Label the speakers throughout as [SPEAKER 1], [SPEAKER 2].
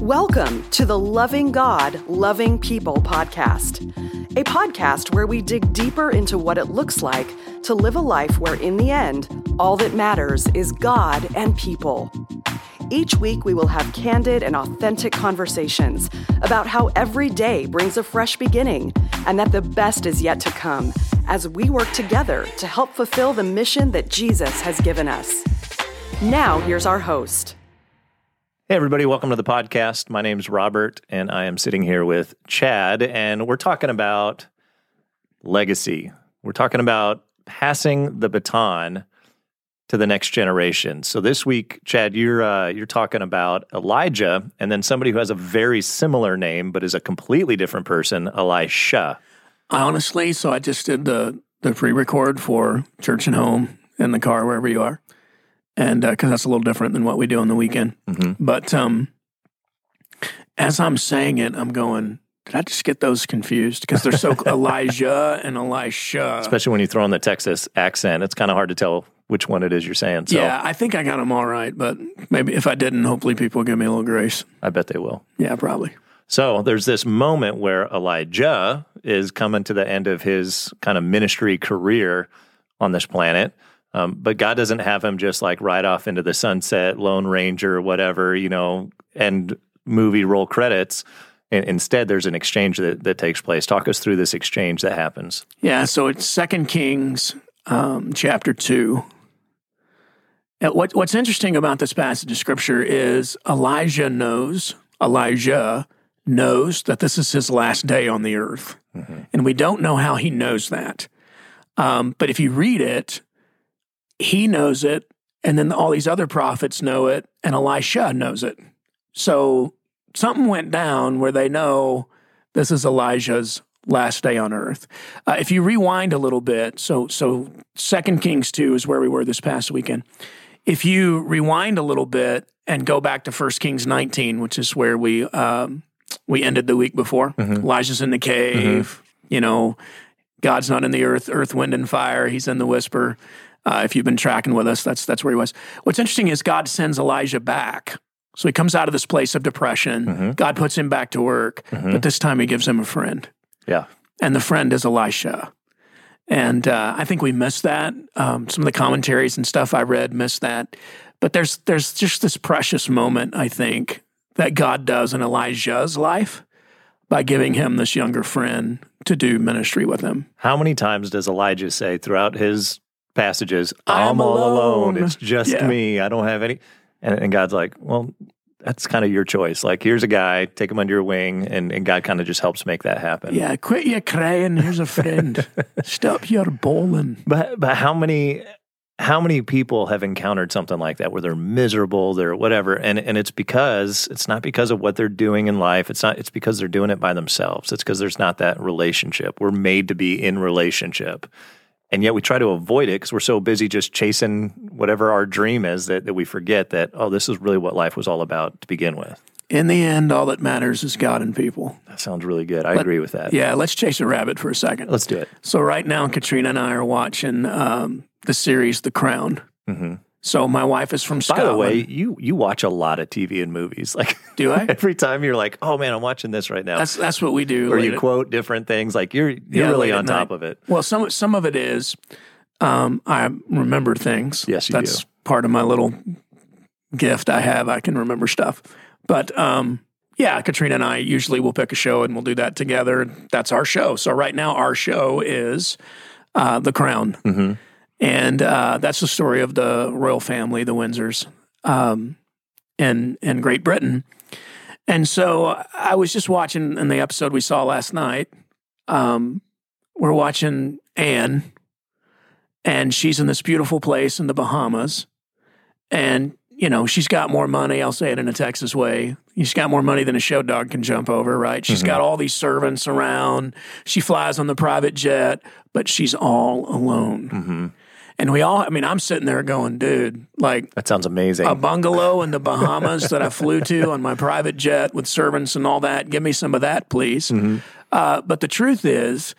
[SPEAKER 1] Welcome to the Loving God, Loving People podcast, a podcast where we dig deeper into what it looks like to live a life where, in the end, all that matters is God and people. Each week, we will have candid and authentic conversations about how every day brings a fresh beginning and that the best is yet to come as we work together to help fulfill the mission that Jesus has given us. Now, here's our host.
[SPEAKER 2] Hey, everybody, welcome to the podcast. My name's Robert, and I am sitting here with Chad, and we're talking about legacy. We're talking about passing the baton to the next generation. So this week, Chad, you're uh, you're talking about Elijah, and then somebody who has a very similar name but is a completely different person, Elisha.
[SPEAKER 3] Honestly, so I just did the the pre-record for Church and Home in the car wherever you are, and because uh, that's a little different than what we do on the weekend. Mm-hmm. But um, as I'm saying it, I'm going. Did I just get those confused? Because they're so Elijah and Elisha.
[SPEAKER 2] Especially when you throw in the Texas accent, it's kind of hard to tell which one it is you're saying. So
[SPEAKER 3] yeah, I think I got them all right, but maybe if I didn't, hopefully people will give me a little grace.
[SPEAKER 2] I bet they will.
[SPEAKER 3] Yeah, probably.
[SPEAKER 2] So there's this moment where Elijah is coming to the end of his kind of ministry career on this planet. Um, but God doesn't have him just like ride off into the sunset, Lone Ranger, whatever, you know, and movie roll credits. Instead, there's an exchange that, that takes place. Talk us through this exchange that happens.
[SPEAKER 3] Yeah, so it's Second Kings um, chapter two. Uh, what, what's interesting about this passage of scripture is Elijah knows, Elijah knows that this is his last day on the earth. Mm-hmm. And we don't know how he knows that. Um, but if you read it, he knows it, and then all these other prophets know it, and Elisha knows it. So something went down where they know this is Elijah's last day on earth. Uh, if you rewind a little bit, so so Second Kings two is where we were this past weekend. If you rewind a little bit and go back to First Kings nineteen, which is where we um, we ended the week before, mm-hmm. Elijah's in the cave. Mm-hmm. You know, God's not in the earth, earth, wind, and fire. He's in the whisper. Uh, if you've been tracking with us, that's that's where he was. What's interesting is God sends Elijah back so he comes out of this place of depression. Mm-hmm. God puts him back to work, mm-hmm. but this time he gives him a friend.
[SPEAKER 2] Yeah.
[SPEAKER 3] And the friend is Elisha. And uh, I think we missed that. Um, some of the commentaries and stuff I read missed that. But there's there's just this precious moment, I think, that God does in Elijah's life by giving him this younger friend to do ministry with him.
[SPEAKER 2] How many times does Elijah say throughout his passages, I'm, I'm all alone. alone. It's just yeah. me. I don't have any. And, and God's like, well, that's kind of your choice. Like, here's a guy, take him under your wing, and, and God kind of just helps make that happen.
[SPEAKER 3] Yeah, quit your crying. Here's a friend. Stop your bawling.
[SPEAKER 2] But but how many how many people have encountered something like that where they're miserable, they're whatever, and and it's because it's not because of what they're doing in life. It's not. It's because they're doing it by themselves. It's because there's not that relationship. We're made to be in relationship and yet we try to avoid it because we're so busy just chasing whatever our dream is that, that we forget that oh this is really what life was all about to begin with.
[SPEAKER 3] In the end all that matters is god and people.
[SPEAKER 2] That sounds really good. I Let, agree with that.
[SPEAKER 3] Yeah let's chase a rabbit for a second.
[SPEAKER 2] Let's do it.
[SPEAKER 3] So right now katrina and i are watching um, the series the crown. Mm-hmm. So my wife is from Scotland.
[SPEAKER 2] By the way, you you watch a lot of TV and movies. Like,
[SPEAKER 3] do I?
[SPEAKER 2] every time you're like, oh man, I'm watching this right now.
[SPEAKER 3] That's that's what we do.
[SPEAKER 2] Or you at, quote different things. Like you're you're yeah, really on top of it.
[SPEAKER 3] Well, some some of it is um, I remember things.
[SPEAKER 2] Yes, you
[SPEAKER 3] that's
[SPEAKER 2] do.
[SPEAKER 3] part of my little gift I have. I can remember stuff. But um, yeah, Katrina and I usually will pick a show and we'll do that together. That's our show. So right now, our show is uh, The Crown. Mm-hmm and uh, that's the story of the royal family, the Windsors, um, in in Great Britain. And so I was just watching in the episode we saw last night. Um, we're watching Anne, and she's in this beautiful place in the Bahamas, and you know she's got more money. I'll say it in a Texas way. She's got more money than a show dog can jump over. Right? She's mm-hmm. got all these servants around. She flies on the private jet, but she's all alone. Mm-hmm. And we all, I mean, I'm sitting there going, dude, like
[SPEAKER 2] that sounds amazing.
[SPEAKER 3] A bungalow in the Bahamas that I flew to on my private jet with servants and all that. Give me some of that, please. Mm-hmm. Uh, but the truth is,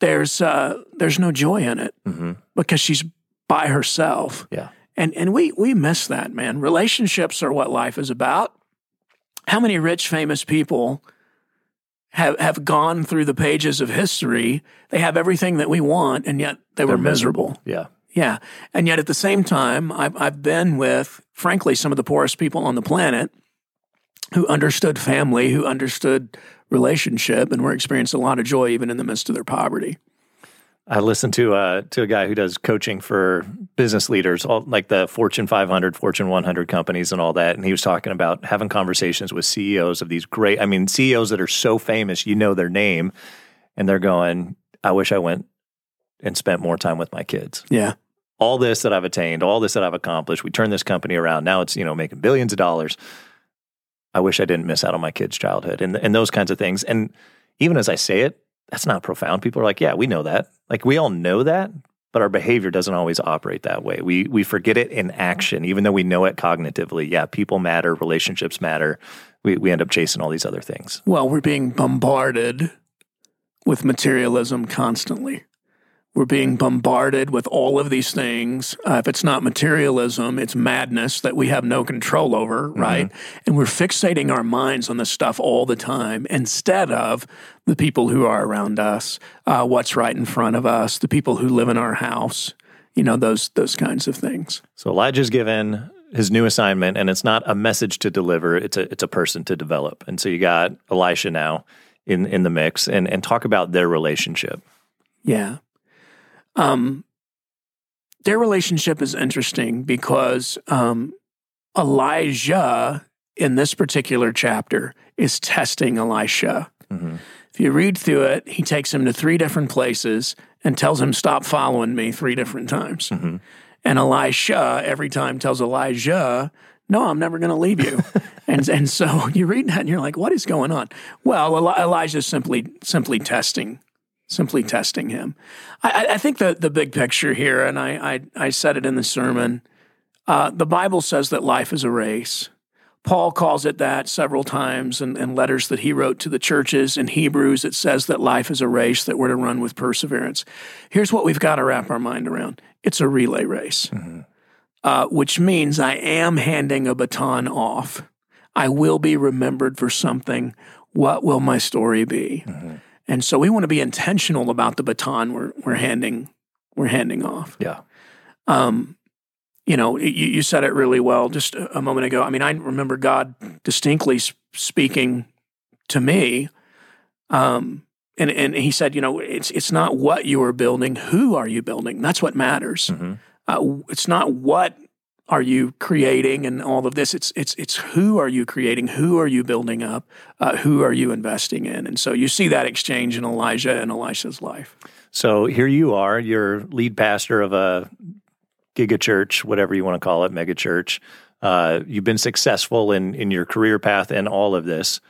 [SPEAKER 3] there's uh, there's no joy in it mm-hmm. because she's by herself.
[SPEAKER 2] Yeah.
[SPEAKER 3] And and we we miss that, man. Relationships are what life is about. how many rich, famous people have have gone through the pages of history? They have everything that we want, and yet they were miserable.
[SPEAKER 2] Yeah.
[SPEAKER 3] Yeah. And yet at the same time, I've, I've been with, frankly, some of the poorest people on the planet who understood family, who understood relationship, and were experiencing a lot of joy even in the midst of their poverty.
[SPEAKER 2] I listened to uh, to a guy who does coaching for business leaders, all like the Fortune 500, Fortune 100 companies, and all that. And he was talking about having conversations with CEOs of these great, I mean, CEOs that are so famous, you know their name, and they're going, "I wish I went and spent more time with my kids."
[SPEAKER 3] Yeah,
[SPEAKER 2] all this that I've attained, all this that I've accomplished, we turned this company around. Now it's you know making billions of dollars. I wish I didn't miss out on my kids' childhood and and those kinds of things. And even as I say it, that's not profound. People are like, yeah, we know that. Like we all know that, but our behavior doesn't always operate that way. We we forget it in action, even though we know it cognitively. Yeah, people matter, relationships matter. We we end up chasing all these other things.
[SPEAKER 3] Well, we're being bombarded with materialism constantly. We're being bombarded with all of these things. Uh, if it's not materialism, it's madness that we have no control over, mm-hmm. right? And we're fixating our minds on this stuff all the time instead of the people who are around us, uh, what's right in front of us, the people who live in our house, you know, those those kinds of things.
[SPEAKER 2] So Elijah's given his new assignment, and it's not a message to deliver; it's a it's a person to develop. And so you got Elisha now in in the mix, and and talk about their relationship.
[SPEAKER 3] Yeah. Um, their relationship is interesting because um, Elijah in this particular chapter is testing Elisha. Mm-hmm. If you read through it, he takes him to three different places and tells him, Stop following me three different times. Mm-hmm. And Elisha every time tells Elijah, No, I'm never going to leave you. and and so you read that and you're like, What is going on? Well, Elijah's simply simply testing simply testing him. I, I think the the big picture here, and I I, I said it in the sermon. Uh, the Bible says that life is a race. Paul calls it that several times in, in, letters that he wrote to the churches. In Hebrews, it says that life is a race that we're to run with perseverance. Here's what we've got to wrap our mind around it's a relay race, mm-hmm. uh, which means I am handing a baton off. I will be remembered for something. What will my story be? Mm-hmm. And so we want to be intentional about the baton we're we're handing we're handing off.
[SPEAKER 2] Yeah. Um,
[SPEAKER 3] you know, you, you said it really well just a, a moment ago. I mean, I remember God distinctly speaking to me. Um, and, and he said, you know, it's it's not what you are building, who are you building? That's what matters. Mm-hmm. Uh, it's not what are you creating and all of this? It's it's it's who are you creating? Who are you building up? Uh, who are you investing in? And so you see that exchange in elijah and elisha's life.
[SPEAKER 2] So here you are you're lead pastor of a giga church whatever you want to call it mega church. Uh, you've been successful in in your career path and all of this.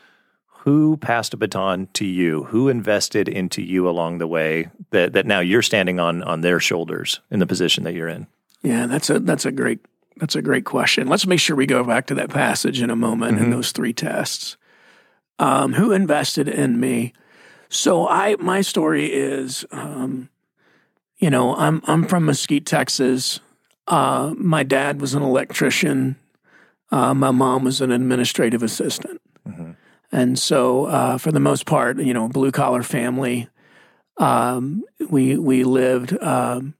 [SPEAKER 2] Who passed a baton to you? Who invested into you along the way that that now you're standing on on their shoulders in the position that you're in?
[SPEAKER 3] Yeah that's a that's a great that's a great question. Let's make sure we go back to that passage in a moment mm-hmm. and those three tests. Um, who invested in me? So I, my story is, um, you know, I'm I'm from Mesquite, Texas. Uh, my dad was an electrician. Uh, my mom was an administrative assistant, mm-hmm. and so uh, for the most part, you know, blue collar family. Um, we we lived um,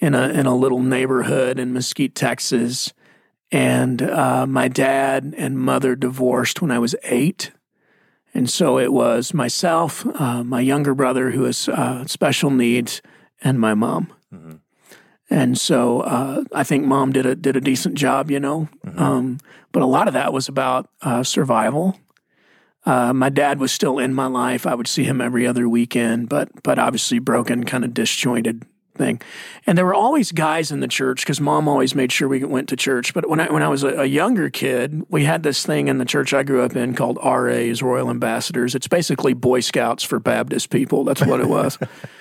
[SPEAKER 3] in a in a little neighborhood in Mesquite, Texas, and uh, my dad and mother divorced when I was eight, and so it was myself, uh, my younger brother who has uh, special needs, and my mom. Mm-hmm. And so uh, I think mom did a did a decent job, you know. Mm-hmm. Um, but a lot of that was about uh, survival. Uh, my dad was still in my life. I would see him every other weekend, but but obviously broken, kind of disjointed thing. And there were always guys in the church because mom always made sure we went to church. But when I when I was a, a, younger kid, we had this thing in the church I grew up in called RAs, Royal Ambassadors. It's basically Boy Scouts for Baptist people. That's what it was.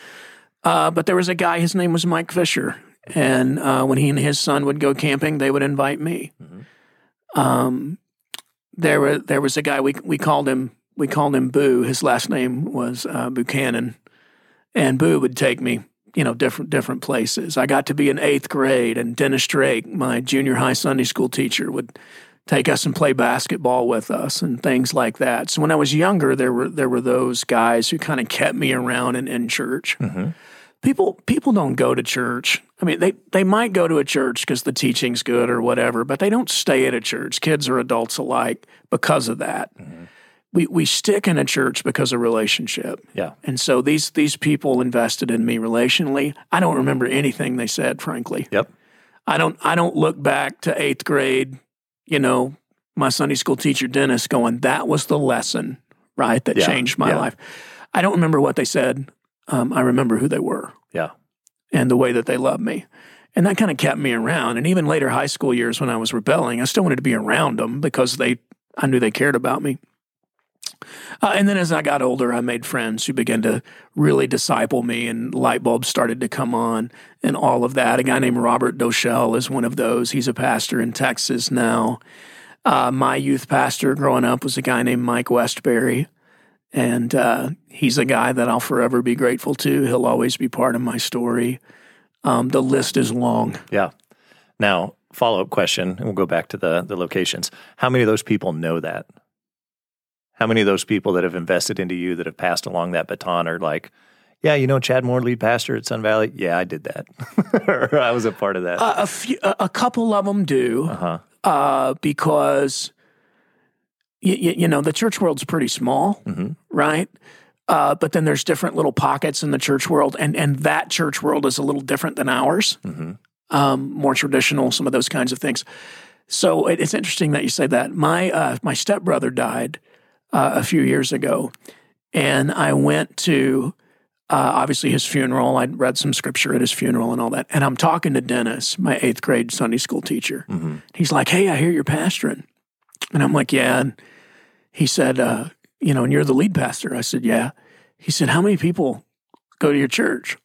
[SPEAKER 3] uh, but there was a guy. His name was Mike Fisher, and uh, when he and his son would go camping, they would invite me. Mm-hmm. Um, there were there was a guy we we called him we called him Boo. His last name was uh, Buchanan, and Boo would take me you know, different different places. I got to be in eighth grade, and Dennis Drake, my junior high Sunday school teacher, would take us and play basketball with us and things like that. So when I was younger, there were there were those guys who kind of kept me around in, in church.
[SPEAKER 2] Mm-hmm.
[SPEAKER 3] People people don't go to church. I mean, they they might go to a church because the teaching's good or whatever, but they don't stay at a church, kids or adults alike, because of that.
[SPEAKER 2] Mm-hmm.
[SPEAKER 3] We we stick in a church because of relationship.
[SPEAKER 2] Yeah.
[SPEAKER 3] And so these these people invested in me relationally. I don't remember anything they said, frankly.
[SPEAKER 2] Yep.
[SPEAKER 3] I don't I don't look back to eighth grade, you know, my Sunday school teacher Dennis going, that was the lesson, right, that
[SPEAKER 2] Yeah,
[SPEAKER 3] changed my
[SPEAKER 2] yeah.
[SPEAKER 3] life. I don't remember what they said. Um, I remember who they were
[SPEAKER 2] Yeah.
[SPEAKER 3] and the way that they loved me. And that kind of kept me around. And even later high school years when I was rebelling, I still wanted to be around them because they I knew they cared about me. Uh, and then as I got older, I made friends who began to really disciple me, and light bulbs started to come on, and all of that. A guy named Robert Doshell is one of those. He's a pastor in Texas now. Uh, my youth pastor growing up was a guy named Mike Westbury, and uh, he's a guy that I'll forever be grateful to. He'll always be part of my story. Um, the list is long.
[SPEAKER 2] Yeah. Now, follow up question, and we'll go back to the the locations. How many of those people know that? How many of those people that have invested into you that have passed along that baton are like, yeah, you know, Chad Moore, lead pastor at Sun Valley. Yeah, I did that. I was a part of that.
[SPEAKER 3] Uh, a few, a, couple of them do.
[SPEAKER 2] Uh-huh.
[SPEAKER 3] uh, because you, you, know the church world's pretty small,
[SPEAKER 2] Mhm.
[SPEAKER 3] right? Uh, but then there's different little pockets in the church world, and and that church world is a little different than ours,
[SPEAKER 2] Mhm.
[SPEAKER 3] um, more traditional, some of those kinds of things. So it, it's interesting that you say that. My uh, my stepbrother died uh, a few years ago, and I went to uh, obviously his funeral. I'd read some scripture at his funeral and all that. And I'm talking to Dennis, my eighth grade Sunday school teacher.
[SPEAKER 2] Mhm.
[SPEAKER 3] He's like, "Hey, I hear you're pastoring," and I'm like, "Yeah." And he said, uh, "You know, and you're the lead pastor." I said, "Yeah." He said, "How many people go to your church?"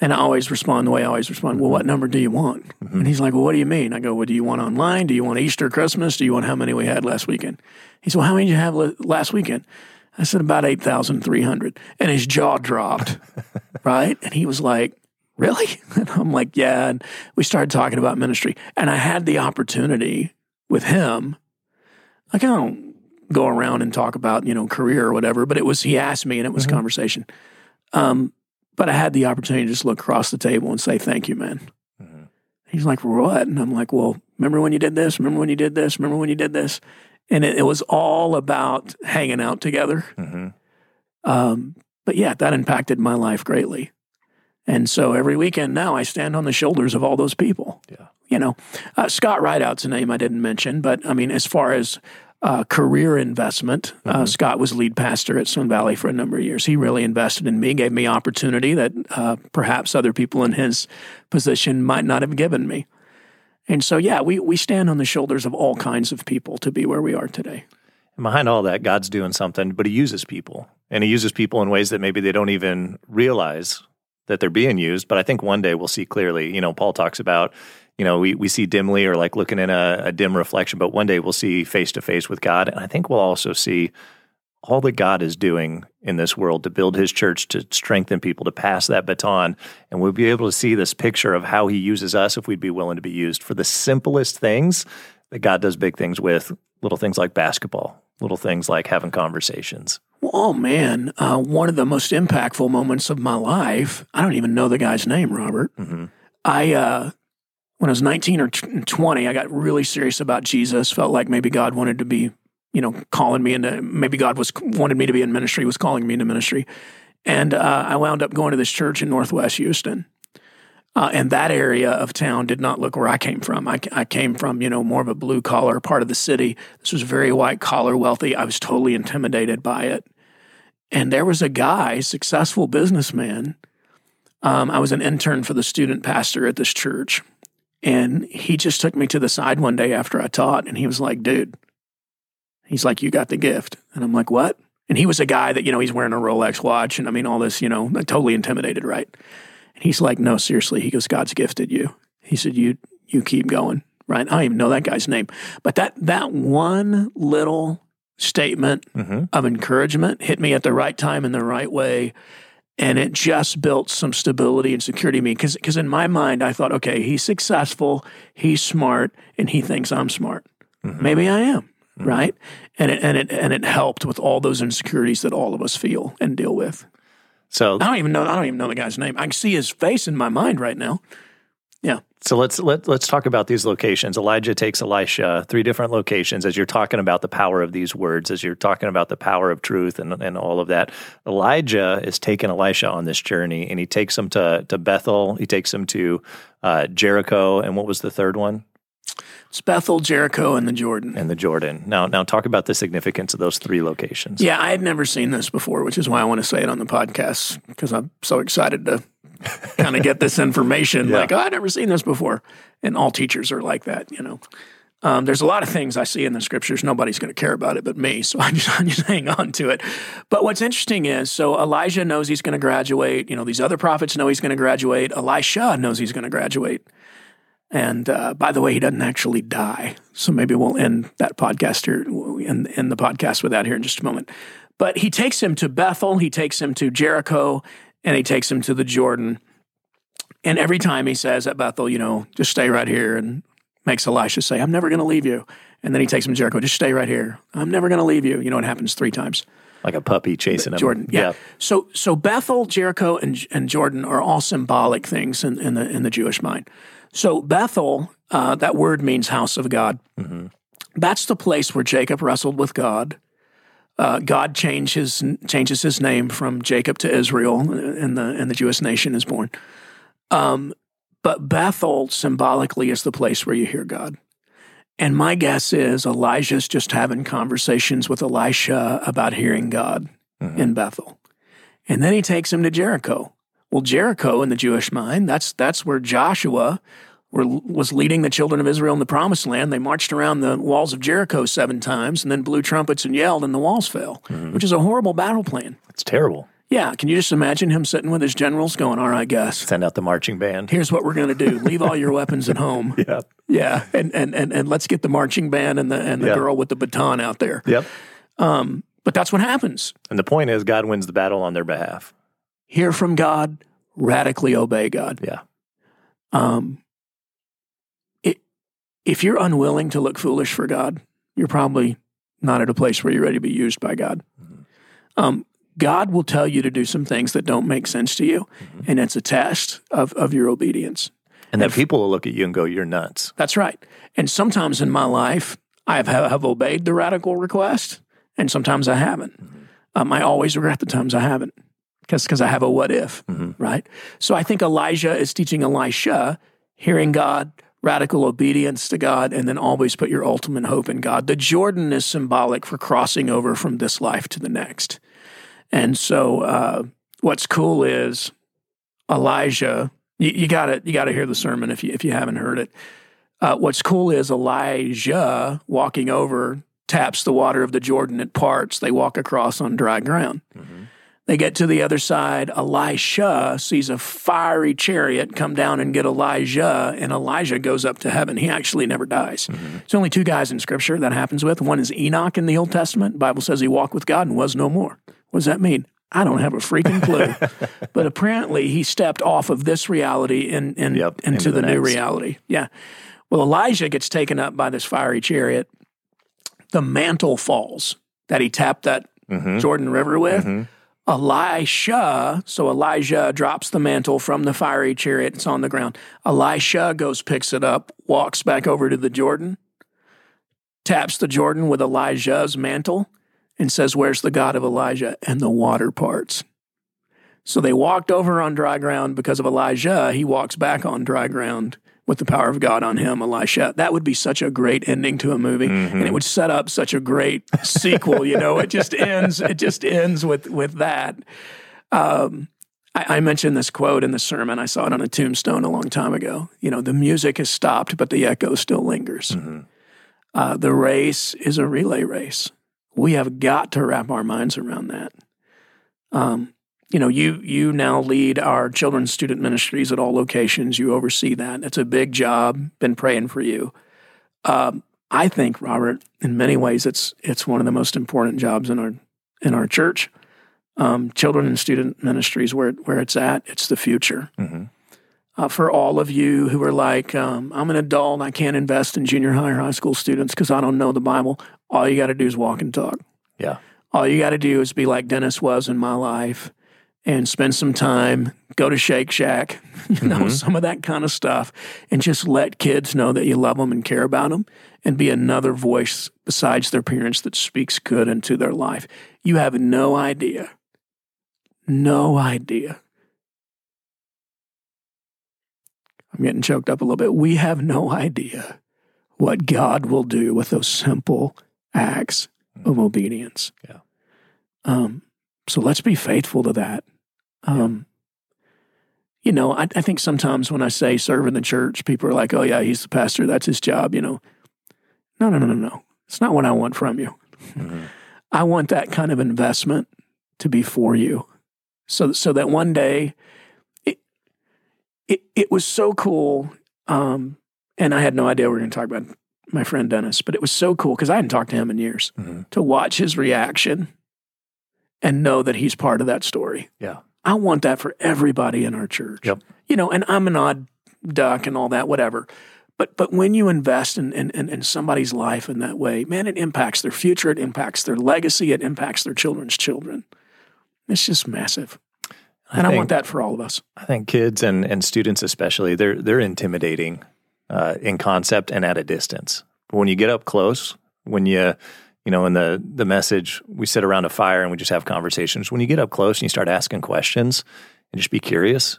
[SPEAKER 3] And I always respond the way I always respond. Well, what number do you want? And he's like, Well, what do you mean? I go, Well, do you want online? Do you want Easter, Christmas? Do you want how many we had last weekend? He said, Well, how many did you have last weekend? I said, About 8,300. And his jaw dropped, right? And he was like, Really? And I'm like, Yeah. And we started talking about ministry. And I had the opportunity with him. Like, I don't go around and talk about, you know, career or whatever, but it was, he asked me and it was conversation. Um, but I had the opportunity to just look across the table and say, Thank you, man.
[SPEAKER 2] Mhm.
[SPEAKER 3] He's like, What? And I'm like, Well, remember when you did this? Remember when you did this? Remember when you did this? And it, it was all about hanging out together.
[SPEAKER 2] Mhm.
[SPEAKER 3] Um, but yeah, that impacted my life greatly. And so every weekend now I stand on the shoulders of all those people.
[SPEAKER 2] Yeah.
[SPEAKER 3] You know, uh, Scott Rideout's a name I didn't mention, but I mean, as far as uh, career investment, uh, Scott was lead pastor at Sun Valley for a number of years. He really invested in me, gave me opportunity that uh, perhaps other people in his position might not have given me. And so, yeah, we, we stand on the shoulders of all kinds of people to be where we are today.
[SPEAKER 2] And behind all that, God's doing something, but He uses people, and He uses people in ways that maybe they don't even realize that they're being used. But I think one day we'll see clearly. You know, Paul talks about, you know, we we see dimly or like looking in a, a dim reflection, but one day we'll see face to face with God, and I think we'll also see all that God is doing in this world to build His church, to strengthen people, to pass that baton, and we'll be able to see this picture of how He uses us if we'd be willing to be used for the simplest things that God does big things with, little things like basketball, little things like having conversations.
[SPEAKER 3] Oh man, uh, one of the most impactful moments of my life. I don't even know the guy's name, Robert.
[SPEAKER 2] Mhm.
[SPEAKER 3] I, uh, when I was 19 or t- 20, I got really serious about Jesus. Felt like maybe God wanted to be, you know, calling me into, maybe God was wanted me to be in ministry, was calling me into ministry. And uh, I wound up going to this church in Northwest Houston. Uh, and that area of town did not look where I came from. I, I came from, you know, more of a blue collar part of the city. This was very white collar, wealthy. I was totally intimidated by it. And there was a guy, successful businessman. Um, I was an intern for the student pastor at this church. And he just took me to the side one day after I taught, and he was like, dude, he's like, you got the gift. And I'm like, what? And he was a guy that, you know, he's wearing a Rolex watch and I mean, all this, you know, totally intimidated, right? And he's like, no, seriously. He goes, God's gifted you. He said, you, you keep going, right? I don't even know that guy's name. But that, that one little statement
[SPEAKER 2] Mhm.
[SPEAKER 3] of encouragement hit me at the right time in the right way. And it just built some stability and security in me. Because in my mind, I thought, okay, he's successful, he's smart, and he thinks I'm smart. Maybe I am, right? And it, and it and it helped with all those insecurities that all of us feel and deal with.
[SPEAKER 2] So
[SPEAKER 3] I don't even know. I don't even know the guy's name. I can see his face in my mind right now.
[SPEAKER 2] So let's let let's talk about these locations. Elijah takes Elisha three different locations as you're talking about the power of these words, as you're talking about the power of truth and, and all of that. Elijah is taking Elisha on this journey, and he takes him to to Bethel. He takes him to uh, Jericho, and what was the third one?
[SPEAKER 3] It's Bethel, Jericho, and the Jordan.
[SPEAKER 2] And the Jordan. Now, now talk about the significance of those three locations.
[SPEAKER 3] Yeah, I had never seen this before, which is why I want to say it on the podcast because I'm so excited to kind of get this information.
[SPEAKER 2] Yeah.
[SPEAKER 3] Like, oh, I've never seen this before. And all teachers are like that, you know. Um, there's a lot of things I see in the scriptures. Nobody's going to care about it but me. So I'm just, I just hang on to it. But what's interesting is so Elijah knows he's going to graduate. You know, these other prophets know he's going to graduate. Elisha knows he's going to graduate. And uh, by the way, he doesn't actually die. So maybe we'll end that podcast here, end, end the podcast with that here in just a moment. But he takes him to Bethel, he takes him to Jericho, and he takes him to the Jordan. And every time he says at Bethel, you know, just stay right here, and makes Elisha say, I'm never going to leave you. And then he takes him to Jericho, just stay right here. I'm never going to leave you. You know, it happens three times.
[SPEAKER 2] Like a puppy chasing him.
[SPEAKER 3] Jordan, yeah. So, so Bethel, Jericho, and, and Jordan are all symbolic things in, in the in the Jewish mind. So Bethel, uh, that word means house of God. That's the place where Jacob wrestled with God. Uh, God changed his, changes his name from Jacob to Israel, and the and the Jewish nation is born. Um, but Bethel symbolically is the place where you hear God. And my guess is Elijah's just having conversations with Elisha about hearing God in Bethel. And then he takes him to Jericho. Well, Jericho in the Jewish mind, that's that's where Joshua were, was leading the children of Israel in the promised land. They marched around the walls of Jericho seven times and then blew trumpets and yelled and the walls fell, which is a horrible battle plan.
[SPEAKER 2] It's terrible.
[SPEAKER 3] Yeah, can you just imagine him sitting with his generals going, "All right, guys,
[SPEAKER 2] Send out the marching band.
[SPEAKER 3] here's what we're going to do. Leave all your weapons at home."
[SPEAKER 2] Yeah.
[SPEAKER 3] Yeah, and, and and and let's get the marching band and the and the
[SPEAKER 2] Yeah.
[SPEAKER 3] girl with the baton out there.
[SPEAKER 2] Yep.
[SPEAKER 3] Um, But that's what happens.
[SPEAKER 2] And the point is, God wins the battle on their behalf.
[SPEAKER 3] Hear from God, radically obey God.
[SPEAKER 2] Yeah.
[SPEAKER 3] Um, if you're unwilling to look foolish for God, you're probably not at a place where you're ready to be used by God. Um, God will tell you to do some things that don't make sense to you, and it's a test of, of your obedience.
[SPEAKER 2] And then people will look at you and go, "You're nuts."
[SPEAKER 3] That's right. And sometimes in my life, I have, have obeyed the radical request, and sometimes I haven't. Um, I always regret the times I haven't because I have a what if, right? So I think Elijah is teaching Elisha hearing God, radical obedience to God, and then always put your ultimate hope in God. The Jordan is symbolic for crossing over from this life to the next. And so uh, what's cool is Elijah. You, you gotta you gotta hear the sermon if you if you haven't heard it. Uh, what's cool is Elijah walking over taps the water of the Jordan. It parts. They walk across on dry ground. They get to the other side. Elisha sees a fiery chariot come down and get Elijah, and Elijah goes up to heaven. He actually never dies. Mm-hmm. It's only two guys in Scripture that happens with. One is Enoch in the Old Testament. The Bible says he walked with God and was no more. What does that mean? I don't have a freaking clue. but apparently, he stepped off of this reality and, and
[SPEAKER 2] Yep,
[SPEAKER 3] into,
[SPEAKER 2] into
[SPEAKER 3] the,
[SPEAKER 2] the
[SPEAKER 3] new reality. Yeah. Well, Elijah gets taken up by this fiery chariot. The mantle falls that he tapped that mm-hmm. Jordan River with. Mm-hmm. Elisha, so Elijah drops the mantle from the fiery chariot. It's on the ground. Elisha goes, picks it up, walks back over to the Jordan, taps the Jordan with Elijah's mantle, and says, Where's the God of Elijah? And the water parts. So they walked over on dry ground because of Elijah. He walks back on dry ground with the power of God on him, Elisha. That would be such a great ending to a movie. And it would set up such a great sequel, you know. It just ends, it just ends with with that. Um, I, I mentioned this quote in the sermon. I saw it on a tombstone a long time ago. You know, the music has stopped, but the echo still lingers. Uh, the race is a relay race. We have got to wrap our minds around that. Um, you know, you you now lead our children's student ministries at all locations. You oversee that. It's a big job. Been praying for you. Um, I think, Robert, in many ways, it's it's one of the most important jobs in our in our church. Um, children and student ministries, where where it's at, it's the future. uh, for all of you who are like, um, I'm an adult, I can't invest in junior high or high school students because I don't know the Bible. All you got to do is walk and talk.
[SPEAKER 2] Yeah.
[SPEAKER 3] All you got to do is be like Dennis was in my life and spend some time, go to Shake Shack, you know, mm-hmm. some of that kind of stuff, and just let kids know that you love them and care about them and be another voice besides their parents that speaks good into their life. You have no idea, no idea. I'm getting choked up a little bit. We have no idea what God will do with those simple acts of obedience.
[SPEAKER 2] Yeah.
[SPEAKER 3] Um, so let's be faithful to that. Um, you know, I, I, think sometimes when I say serve in the church, people are like, oh, yeah, he's the pastor. That's his job. You know, no, no, no, no, no. It's not what I want from you. Mm-hmm. I want that kind of investment to be for you. So, so that one day, it, it, it was so cool. Um, and I had no idea we were going to talk about my friend Dennis, but it was so cool because I hadn't talked to him in years mm-hmm. to watch his reaction and know that he's part of that story.
[SPEAKER 2] Yeah.
[SPEAKER 3] I want that for everybody in our church.
[SPEAKER 2] Yep.
[SPEAKER 3] You know, and I'm an odd duck and all that, whatever. But but when you invest in, in, in somebody's life in that way, man, it impacts their future, it impacts their legacy, it impacts their children's children. It's just massive. I and think, I want that for all of us.
[SPEAKER 2] I think kids and, and students especially, they're they're intimidating uh, in concept and at a distance. But when you get up close, when you you know, in the the message, we sit around a fire and we just have conversations. When you get up close and you start asking questions and just be curious,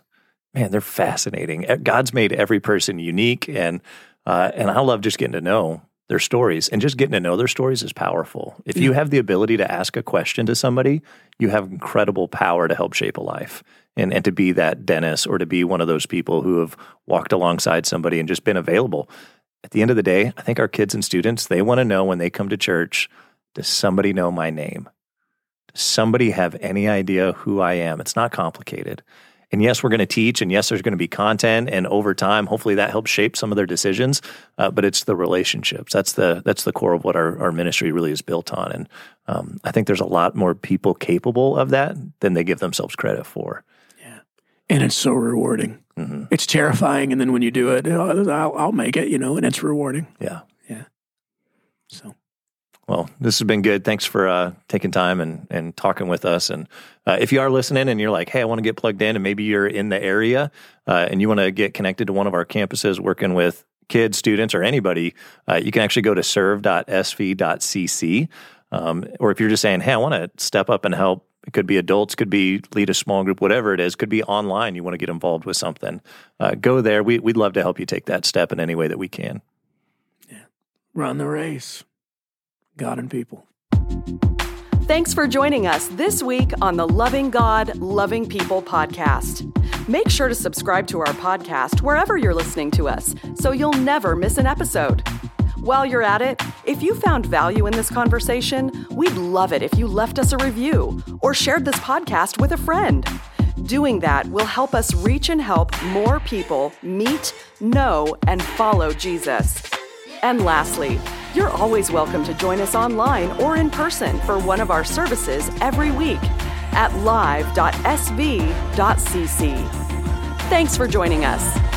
[SPEAKER 2] man, they're fascinating. God's made every person unique, and uh, and I love just getting to know their stories. And just getting to know their stories is powerful. If you have the ability to ask a question to somebody, you have incredible power to help shape a life. And and to be that Dennis or to be one of those people who have walked alongside somebody and just been available at the end of the day, I think our kids and students, they want to know when they come to church, does somebody know my name? Does somebody have any idea who I am? It's not complicated. And yes, we're going to teach, and yes, there's going to be content, and over time, hopefully, that helps shape some of their decisions. Uh, but it's the relationships. That's the that's the core of what our, our ministry really is built on. And um, I think there's a lot more people capable of that than they give themselves credit for.
[SPEAKER 3] Yeah, and it's so rewarding. Mm-hmm. It's terrifying, and then when you do it, oh, I'll, I'll make it, you know, and it's rewarding.
[SPEAKER 2] Yeah,
[SPEAKER 3] yeah. So,
[SPEAKER 2] well, this has been good. Thanks for uh, taking time and and talking with us. And uh, if you are listening and you're like, hey, I want to get plugged in, and maybe you're in the area uh, and you want to get connected to one of our campuses working with kids, students, or anybody, uh, you can actually go to serve.sv.cc. Um, or if you're just saying, hey, I want to step up and help it could be adults, could be lead a small group, whatever it is. Could be online. You want to get involved with something. Uh, go there. We, would love to help you take that step in any way that we can.
[SPEAKER 3] Yeah. Run the race. God and people.
[SPEAKER 1] Thanks for joining us this week on the Loving God, Loving People podcast. Make sure to subscribe to our podcast wherever you're listening to us so you'll never miss an episode. While you're at it, if you found value in this conversation, we'd love it if you left us a review or shared this podcast with a friend. Doing that will help us reach and help more people meet, know, and follow Jesus. And lastly, you're always welcome to join us online or in person for one of our services every week at live.sv.cc. Thanks for joining us.